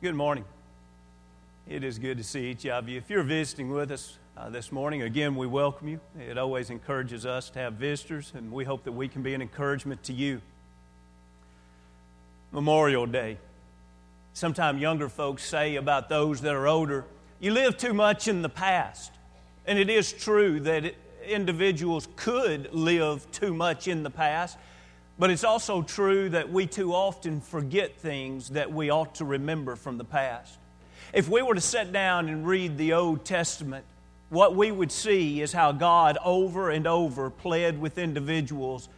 Good morning. It is good to see each of you. If you're visiting with us uh, this morning, again, we welcome you. It always encourages us to have visitors, and we hope that we can be an encouragement to you. Memorial Day. Sometimes younger folks say about those that are older, you live too much in the past. And it is true that individuals could live too much in the past. But it's also true that we too often forget things that we ought to remember from the past. If we were to sit down and read the Old Testament, what we would see is how God over and over pled with individuals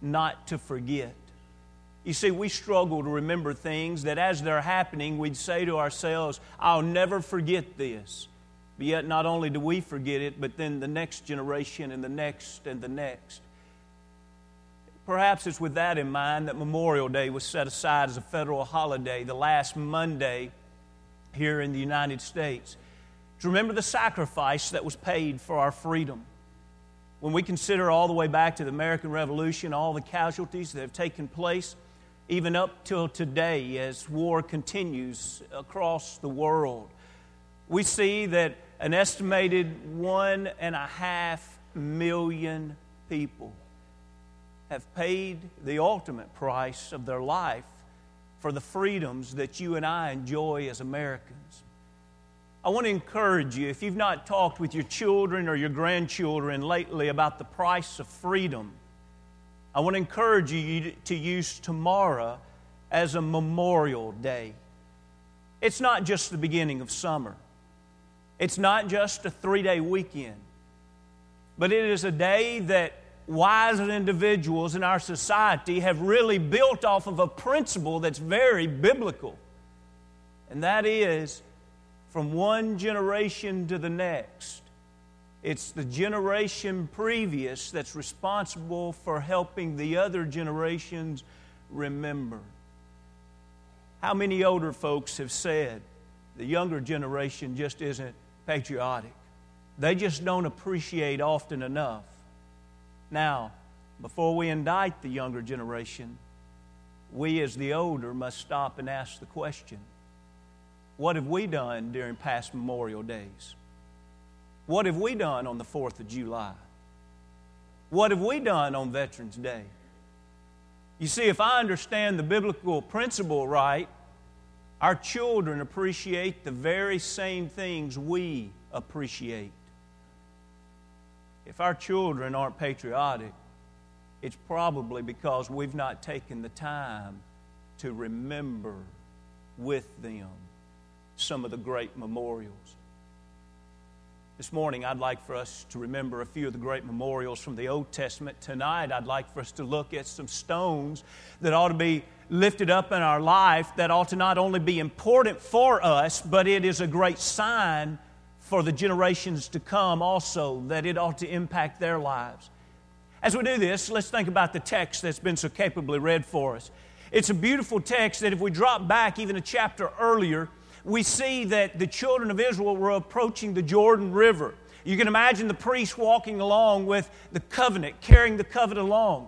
not to forget. You see, we struggle to remember things that as they're happening, we'd say to ourselves, I'll never forget this. But yet, not only do we forget it, but then the next generation and the next and the next. Perhaps it's with that in mind that Memorial Day was set aside as a federal holiday the last Monday here in the United States. To remember the sacrifice that was paid for our freedom. When we consider all the way back to the American Revolution, all the casualties that have taken place, even up till today as war continues across the world, we see that an estimated one and a half million people have paid the ultimate price of their life for the freedoms that you and I enjoy as Americans. I want to encourage you, if you've not talked with your children or your grandchildren lately about the price of freedom, I want to encourage you to use tomorrow as a memorial day. It's not just the beginning of summer, it's not just a three day weekend, but it is a day that wise individuals in our society have really built off of a principle that's very biblical. And that is from one generation to the next. It's the generation previous that's responsible for helping the other generations remember. How many older folks have said the younger generation just isn't patriotic? They just don't appreciate often enough now, before we indict the younger generation, we as the older must stop and ask the question what have we done during past Memorial Days? What have we done on the 4th of July? What have we done on Veterans Day? You see, if I understand the biblical principle right, our children appreciate the very same things we appreciate. If our children aren't patriotic, it's probably because we've not taken the time to remember with them some of the great memorials. This morning, I'd like for us to remember a few of the great memorials from the Old Testament. Tonight, I'd like for us to look at some stones that ought to be lifted up in our life that ought to not only be important for us, but it is a great sign for the generations to come also, that it ought to impact their lives. As we do this, let's think about the text that's been so capably read for us. It's a beautiful text that if we drop back even a chapter earlier, we see that the children of Israel were approaching the Jordan River. You can imagine the priest walking along with the covenant, carrying the covenant along.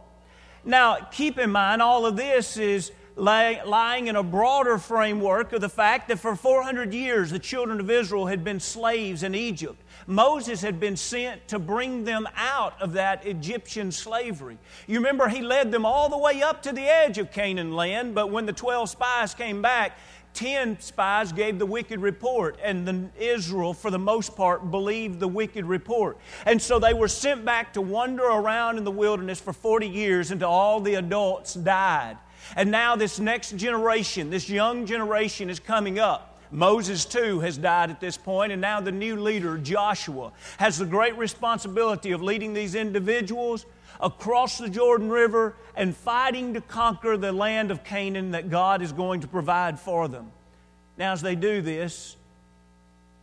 Now, keep in mind, all of this is lying in a broader framework of the fact that for 400 years the children of Israel had been slaves in Egypt. Moses had been sent to bring them out of that Egyptian slavery. You remember, he led them all the way up to the edge of Canaan land, but when the 12 spies came back, 10 spies gave the wicked report, and the, Israel, for the most part, believed the wicked report. And so they were sent back to wander around in the wilderness for 40 years until all the adults died. And now, this next generation, this young generation, is coming up. Moses, too, has died at this point, and now the new leader, Joshua, has the great responsibility of leading these individuals across the Jordan River and fighting to conquer the land of Canaan that God is going to provide for them. Now, as they do this,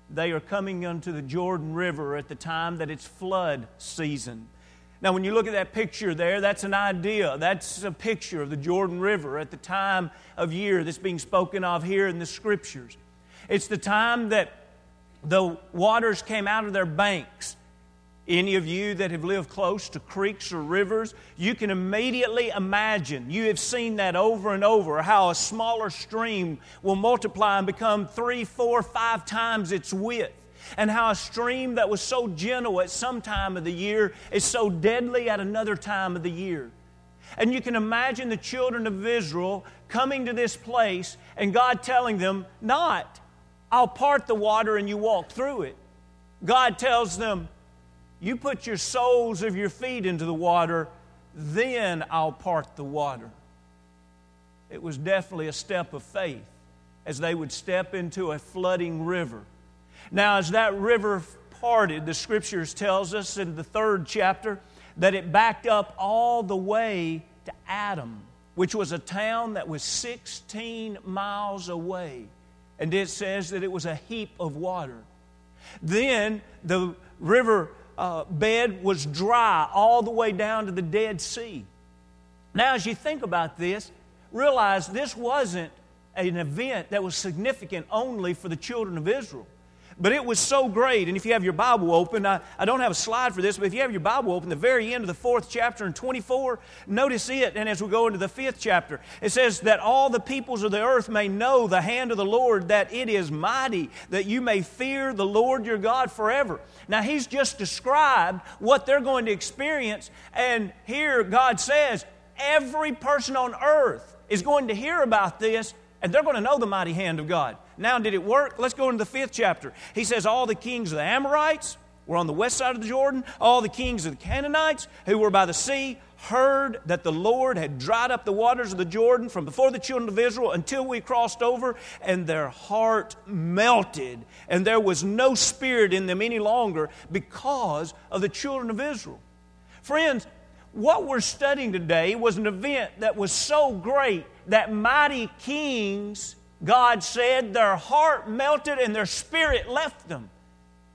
they are coming unto the Jordan River at the time that it's flood season. Now, when you look at that picture there, that's an idea. That's a picture of the Jordan River at the time of year that's being spoken of here in the scriptures. It's the time that the waters came out of their banks Any of you that have lived close to creeks or rivers, you can immediately imagine, you have seen that over and over, how a smaller stream will multiply and become three, four, five times its width. And how a stream that was so gentle at some time of the year is so deadly at another time of the year. And you can imagine the children of Israel coming to this place and God telling them, Not, I'll part the water and you walk through it. God tells them, you put your soles of your feet into the water, then I'll part the water. It was definitely a step of faith as they would step into a flooding river. Now, as that river parted, the scriptures tells us in the third chapter that it backed up all the way to Adam, which was a town that was 16 miles away. And it says that it was a heap of water. Then the river uh, bed was dry all the way down to the Dead Sea. Now, as you think about this, realize this wasn't an event that was significant only for the children of Israel. But it was so great. And if you have your Bible open, I, I don't have a slide for this, but if you have your Bible open, the very end of the fourth chapter in 24, notice it. And as we go into the fifth chapter, it says that all the peoples of the earth may know the hand of the Lord, that it is mighty, that you may fear the Lord your God forever. Now, he's just described what they're going to experience. And here God says, every person on earth is going to hear about this, and they're going to know the mighty hand of God. Now, did it work? Let's go into the fifth chapter. He says, All the kings of the Amorites were on the west side of the Jordan. All the kings of the Canaanites who were by the sea heard that the Lord had dried up the waters of the Jordan from before the children of Israel until we crossed over, and their heart melted, and there was no spirit in them any longer because of the children of Israel. Friends, what we're studying today was an event that was so great that mighty kings God said their heart melted and their spirit left them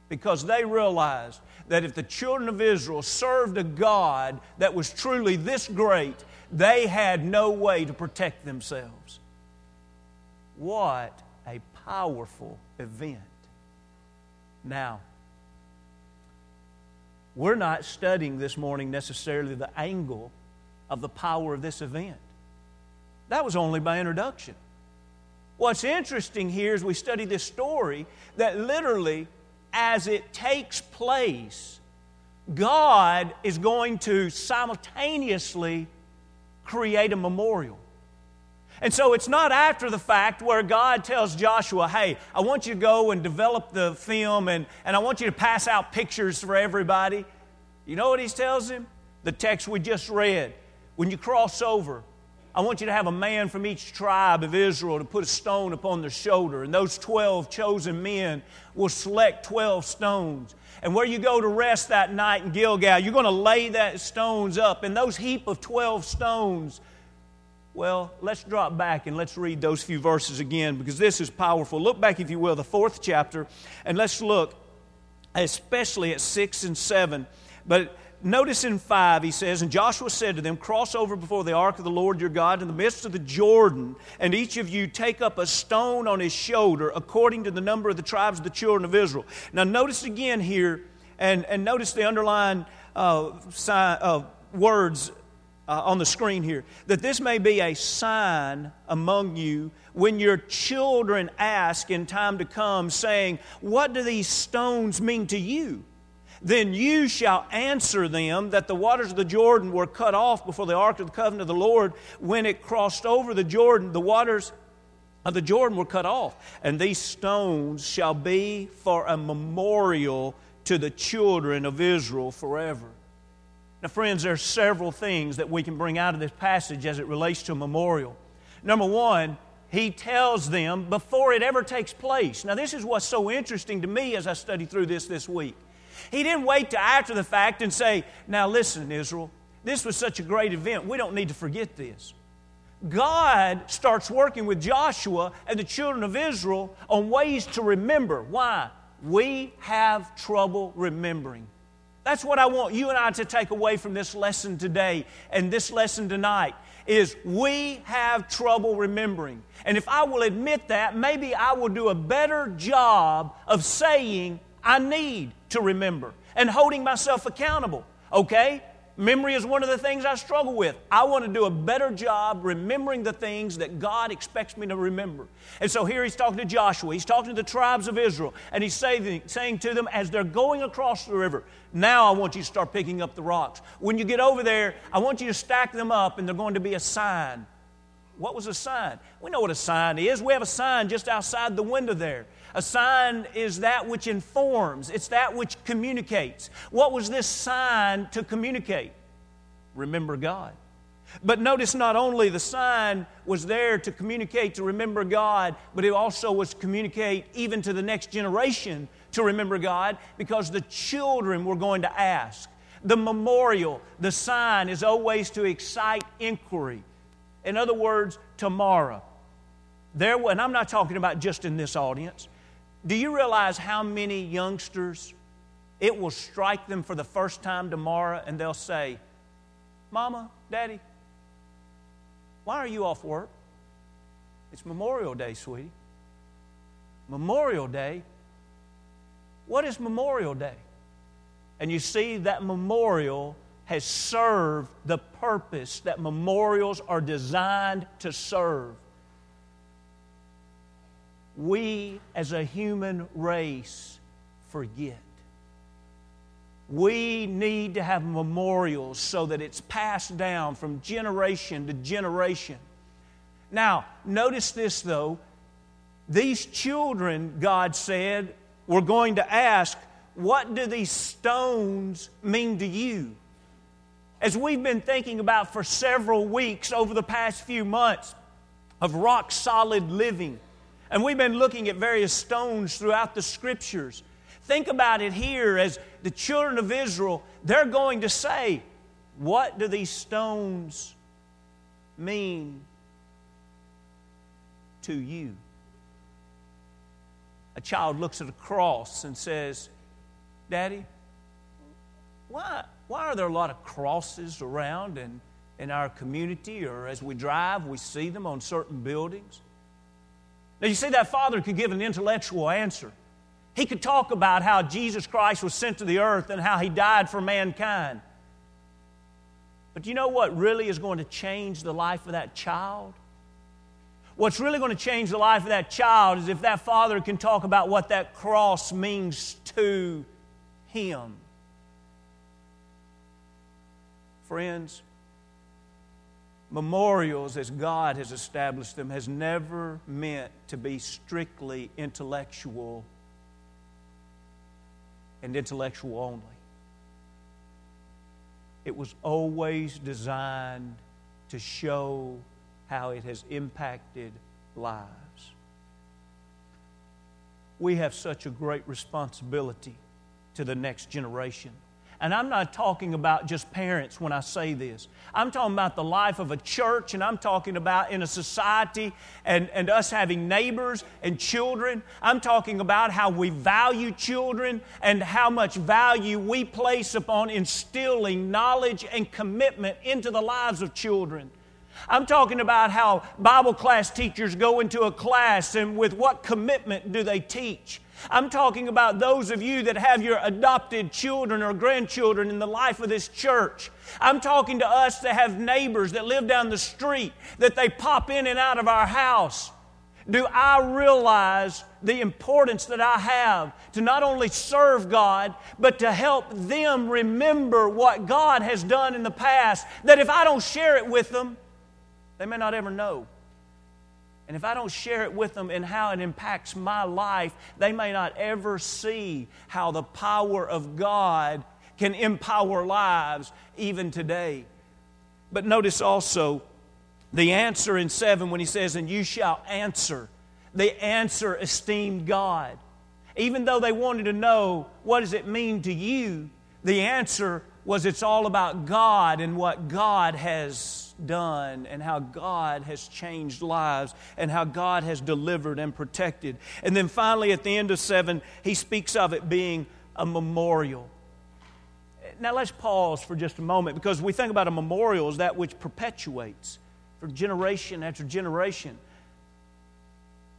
because they realized that if the children of Israel served a God that was truly this great, they had no way to protect themselves. What a powerful event. Now, we're not studying this morning necessarily the angle of the power of this event. That was only by introduction. What's interesting here as we study this story that literally, as it takes place, God is going to simultaneously create a memorial. And so it's not after the fact where God tells Joshua, hey, I want you to go and develop the film and, and I want you to pass out pictures for everybody. You know what he tells him? The text we just read. When you cross over, I want you to have a man from each tribe of Israel to put a stone upon their shoulder. And those 12 chosen men will select 12 stones. And where you go to rest that night in Gilgal, you're going to lay that stones up. And those heap of 12 stones, well, let's drop back and let's read those few verses again because this is powerful. Look back, if you will, the fourth chapter, and let's look especially at 6 and 7. But notice in 5, he says, And Joshua said to them, Cross over before the ark of the Lord your God in the midst of the Jordan, and each of you take up a stone on his shoulder according to the number of the tribes of the children of Israel. Now, notice again here, and, and notice the underlying uh, sign, uh, words uh, on the screen here, that this may be a sign among you when your children ask in time to come, saying, What do these stones mean to you? Then you shall answer them that the waters of the Jordan were cut off before the ark of the covenant of the Lord. When it crossed over the Jordan, the waters of the Jordan were cut off. And these stones shall be for a memorial to the children of Israel forever. Now, friends, there are several things that we can bring out of this passage as it relates to a memorial. Number one, he tells them before it ever takes place. Now, this is what's so interesting to me as I study through this this week. He didn't wait to after the fact and say, Now listen, Israel, this was such a great event. We don't need to forget this. God starts working with Joshua and the children of Israel on ways to remember. Why? We have trouble remembering. That's what I want you and I to take away from this lesson today and this lesson tonight is we have trouble remembering. And if I will admit that, maybe I will do a better job of saying I need to remember. and holding myself accountable. Okay? Memory is one of the things I struggle with. I want to do a better job remembering the things that God expects me to remember. And so here he's talking to Joshua. He's talking to the tribes of Israel. And he's saying, saying to them as they're going across the river, Now I want you to start picking up the rocks. When you get over there, I want you to stack them up, and they're going to be a sign. What was a sign? We know what a sign is. We have a sign just outside the window there. A sign is that which informs, it's that which communicates. What was this sign to communicate? Remember God. But notice not only the sign was there to communicate to remember God, but it also was to communicate even to the next generation to remember God because the children were going to ask. The memorial, the sign is always to excite inquiry. In other words, tomorrow. There, and I'm not talking about just in this audience. Do you realize how many youngsters it will strike them for the first time tomorrow and they'll say, Mama, Daddy, why are you off work? It's Memorial Day, sweetie. Memorial Day? What is Memorial Day? And you see that memorial has served the purpose that memorials are designed to serve we as a human race forget. We need to have memorials so that it's passed down from generation to generation. Now, notice this though. These children, God said, were going to ask, What do these stones mean to you? As we've been thinking about for several weeks over the past few months of rock solid living, and we've been looking at various stones throughout the scriptures. Think about it here as the children of Israel, they're going to say, What do these stones mean to you? A child looks at a cross and says, Daddy, why, why are there a lot of crosses around in, in our community or as we drive, we see them on certain buildings? Now, you see, that father could give an intellectual answer. He could talk about how Jesus Christ was sent to the earth and how he died for mankind. But you know what really is going to change the life of that child? What's really going to change the life of that child is if that father can talk about what that cross means to him. Friends, memorials as God has established them has never meant to be strictly intellectual and intellectual only. It was always designed to show how it has impacted lives. We have such a great responsibility to the next generation. And I'm not talking about just parents when I say this. I'm talking about the life of a church, and I'm talking about in a society and, and us having neighbors and children. I'm talking about how we value children and how much value we place upon instilling knowledge and commitment into the lives of children. I'm talking about how Bible class teachers go into a class and with what commitment do they teach? I'm talking about those of you that have your adopted children or grandchildren in the life of this church. I'm talking to us that have neighbors that live down the street, that they pop in and out of our house. Do I realize the importance that I have to not only serve God, but to help them remember what God has done in the past? That if I don't share it with them, they may not ever know. And if I don't share it with them and how it impacts my life, they may not ever see how the power of God can empower lives even today. But notice also the answer in 7 when he says, And you shall answer. The answer esteemed God. Even though they wanted to know, what does it mean to you? The answer was it's all about God and what God has done and how God has changed lives and how God has delivered and protected. And then finally, at the end of seven, he speaks of it being a memorial. Now, let's pause for just a moment because we think about a memorial as that which perpetuates for generation after generation.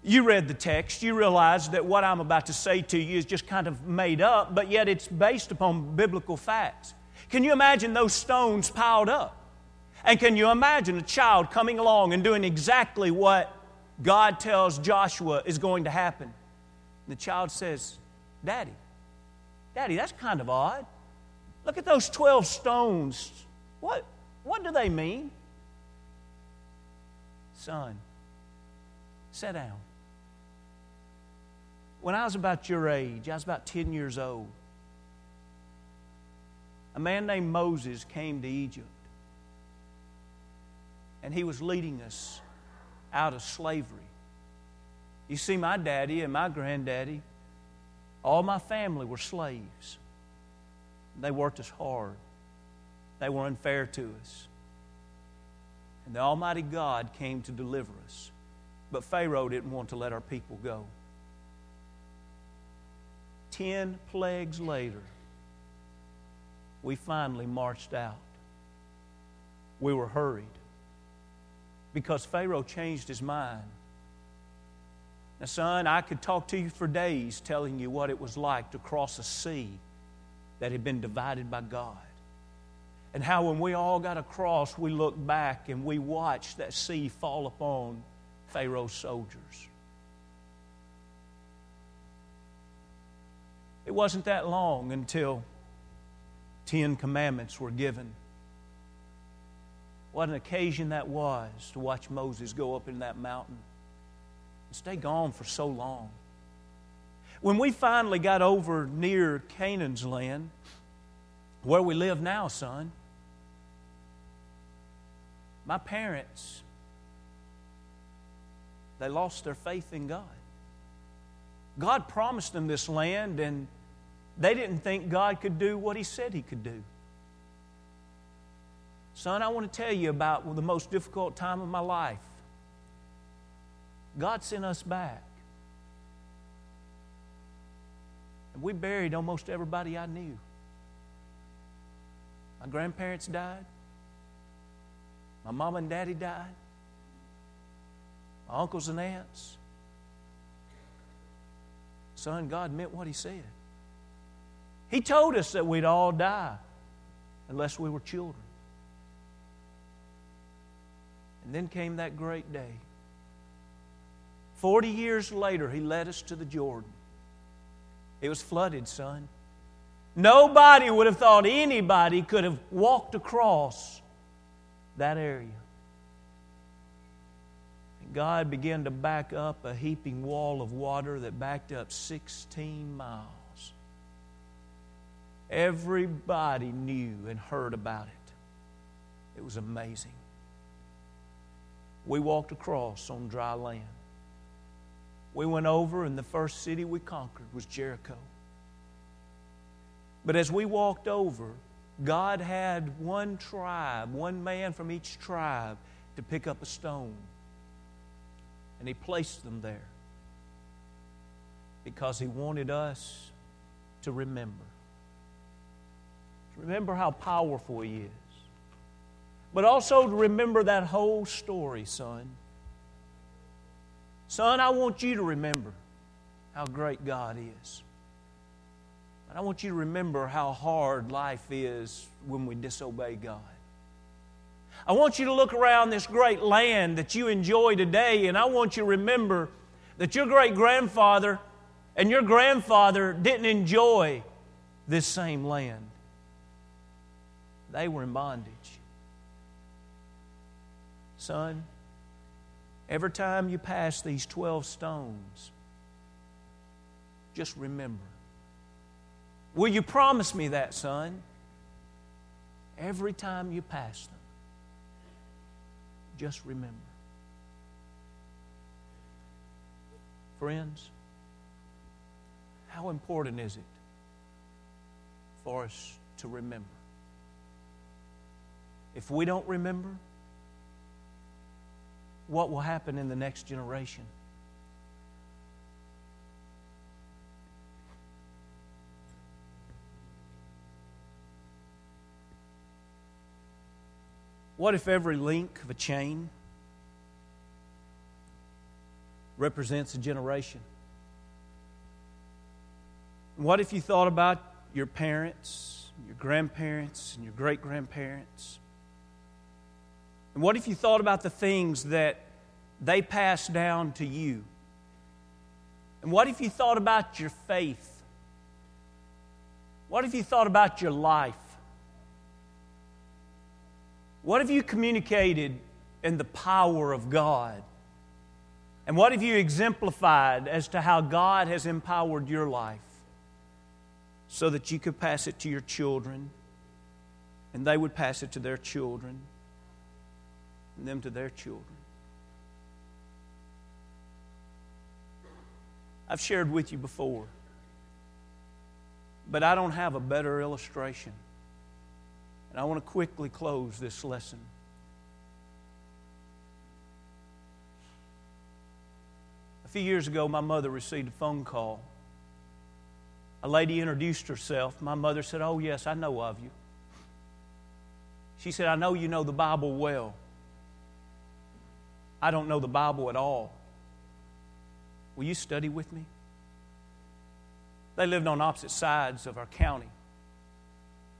You read the text. You realize that what I'm about to say to you is just kind of made up, but yet it's based upon biblical facts. Can you imagine those stones piled up? And can you imagine a child coming along and doing exactly what God tells Joshua is going to happen? And the child says, Daddy, Daddy, that's kind of odd. Look at those 12 stones. What, what do they mean? Son, sit down. When I was about your age, I was about 10 years old, a man named Moses came to Egypt. And he was leading us out of slavery. You see, my daddy and my granddaddy, all my family were slaves. They worked us hard, they were unfair to us. And the Almighty God came to deliver us. But Pharaoh didn't want to let our people go. Ten plagues later, we finally marched out. We were hurried because Pharaoh changed his mind. Now, son, I could talk to you for days telling you what it was like to cross a sea that had been divided by God. And how, when we all got across, we looked back and we watched that sea fall upon Pharaoh's soldiers. It wasn't that long until Ten Commandments were given. What an occasion that was to watch Moses go up in that mountain and stay gone for so long. When we finally got over near Canaan's land, where we live now, son, my parents, they lost their faith in God. God promised them this land, and they didn't think God could do what He said He could do. Son, I want to tell you about the most difficult time of my life. God sent us back. And we buried almost everybody I knew. My grandparents died. My mom and daddy died. My uncles and aunts. Son, God meant what He said. He told us that we'd all die unless we were children. And then came that great day. Forty years later, He led us to the Jordan. It was flooded, son. Nobody would have thought anybody could have walked across that area. And God began to back up a heaping wall of water that backed up 16 miles. Everybody knew and heard about it. It was amazing. We walked across on dry land. We went over, and the first city we conquered was Jericho. But as we walked over, God had one tribe, one man from each tribe, to pick up a stone. And He placed them there because He wanted us to remember. Remember how powerful He is. But also remember that whole story, son. Son, I want you to remember how great God is. And I want you to remember how hard life is when we disobey God. I want you to look around this great land that you enjoy today, and I want you to remember that your great grandfather and your grandfather didn't enjoy this same land. They were in bondage. Son, every time you pass these 12 stones, just remember Will you promise me that, son? Every time you pass them, just remember. Friends, how important is it for us to remember? If we don't remember, what will happen in the next generation? What if every link of a chain represents a generation. What if you thought about your parents, your grandparents, and your great grandparents? And what if you thought about the things that they passed down to you? And what if you thought about your faith? What if you thought about your life? What if you communicated in the power of God? And what have you exemplified as to how God has empowered your life so that you could pass it to your children and they would pass it to their children and them to their children? I've shared with you before, but I don't have a better illustration. And I want to quickly close this lesson. A few years ago, my mother received a phone call. A lady introduced herself. My mother said, Oh, yes, I know of you. She said, I know you know the Bible well. I don't know the Bible at all. Will you study with me? They lived on opposite sides of our county.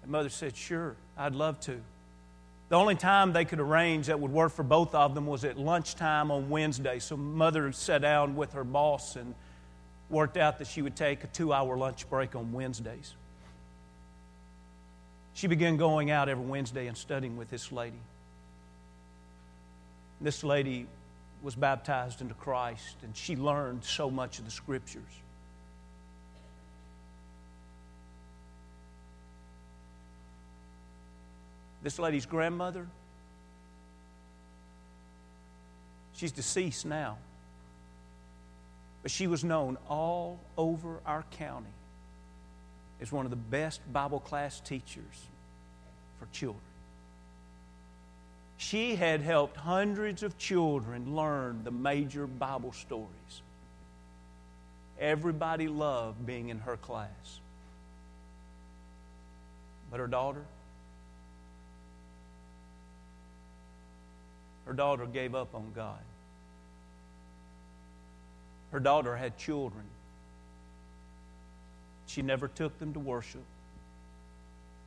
And mother said, Sure, I'd love to. The only time they could arrange that would work for both of them was at lunchtime on Wednesday. So mother sat down with her boss and worked out that she would take a two hour lunch break on Wednesdays. She began going out every Wednesday and studying with this lady. This lady was baptized into Christ, and she learned so much of the scriptures. This lady's grandmother, she's deceased now, but she was known all over our county as one of the best Bible class teachers for children. She had helped hundreds of children learn the major Bible stories. Everybody loved being in her class. But her daughter, her daughter gave up on God. Her daughter had children. She never took them to worship.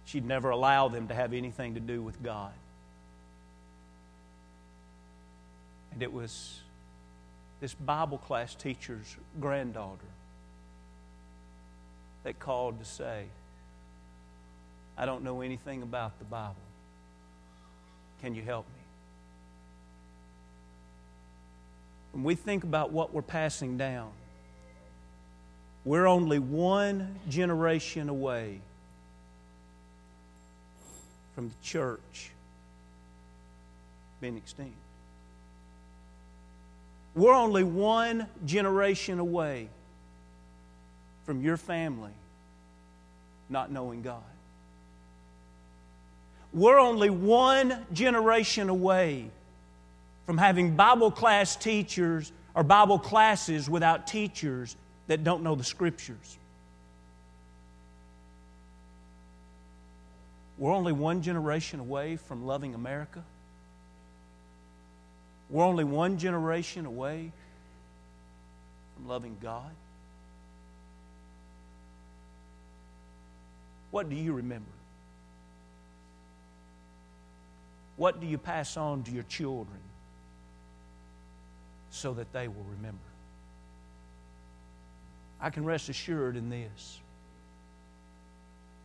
She'd never allow them to have anything to do with God. And it was this Bible class teacher's granddaughter that called to say, I don't know anything about the Bible. Can you help me? When we think about what we're passing down, we're only one generation away from the church being extinct. We're only one generation away from your family not knowing God. We're only one generation away from having Bible class teachers or Bible classes without teachers that don't know the Scriptures. We're only one generation away from loving America. We're only one generation away from loving God. What do you remember? What do you pass on to your children so that they will remember? I can rest assured in this.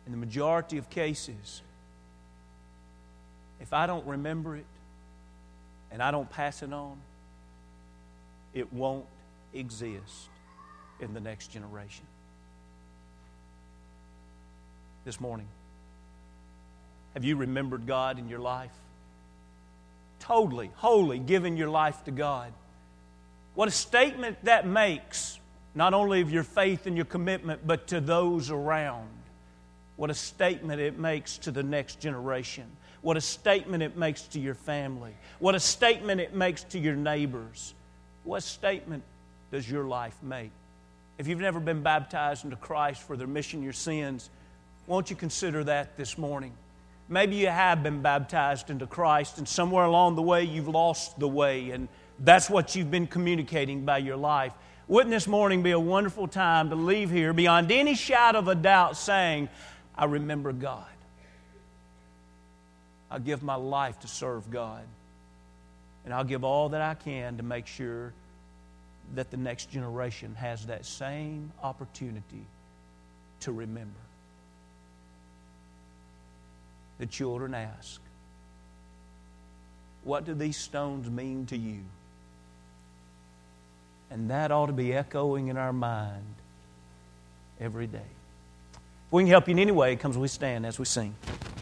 In the majority of cases, if I don't remember it, and I don't pass it on, it won't exist in the next generation. This morning, have you remembered God in your life? Totally, wholly given your life to God. What a statement that makes, not only of your faith and your commitment, but to those around. What a statement it makes to the next generation. What a statement it makes to your family. What a statement it makes to your neighbors. What statement does your life make? If you've never been baptized into Christ for the remission of your sins, won't you consider that this morning? Maybe you have been baptized into Christ, and somewhere along the way you've lost the way, and That's what you've been communicating by your life. Wouldn't this morning be a wonderful time to leave here beyond any shadow of a doubt saying, I remember God. I give my life to serve God. And I'll give all that I can to make sure that the next generation has that same opportunity to remember. The children ask, What do these stones mean to you? And that ought to be echoing in our mind every day. If we can help you in any way, it comes we stand as we sing.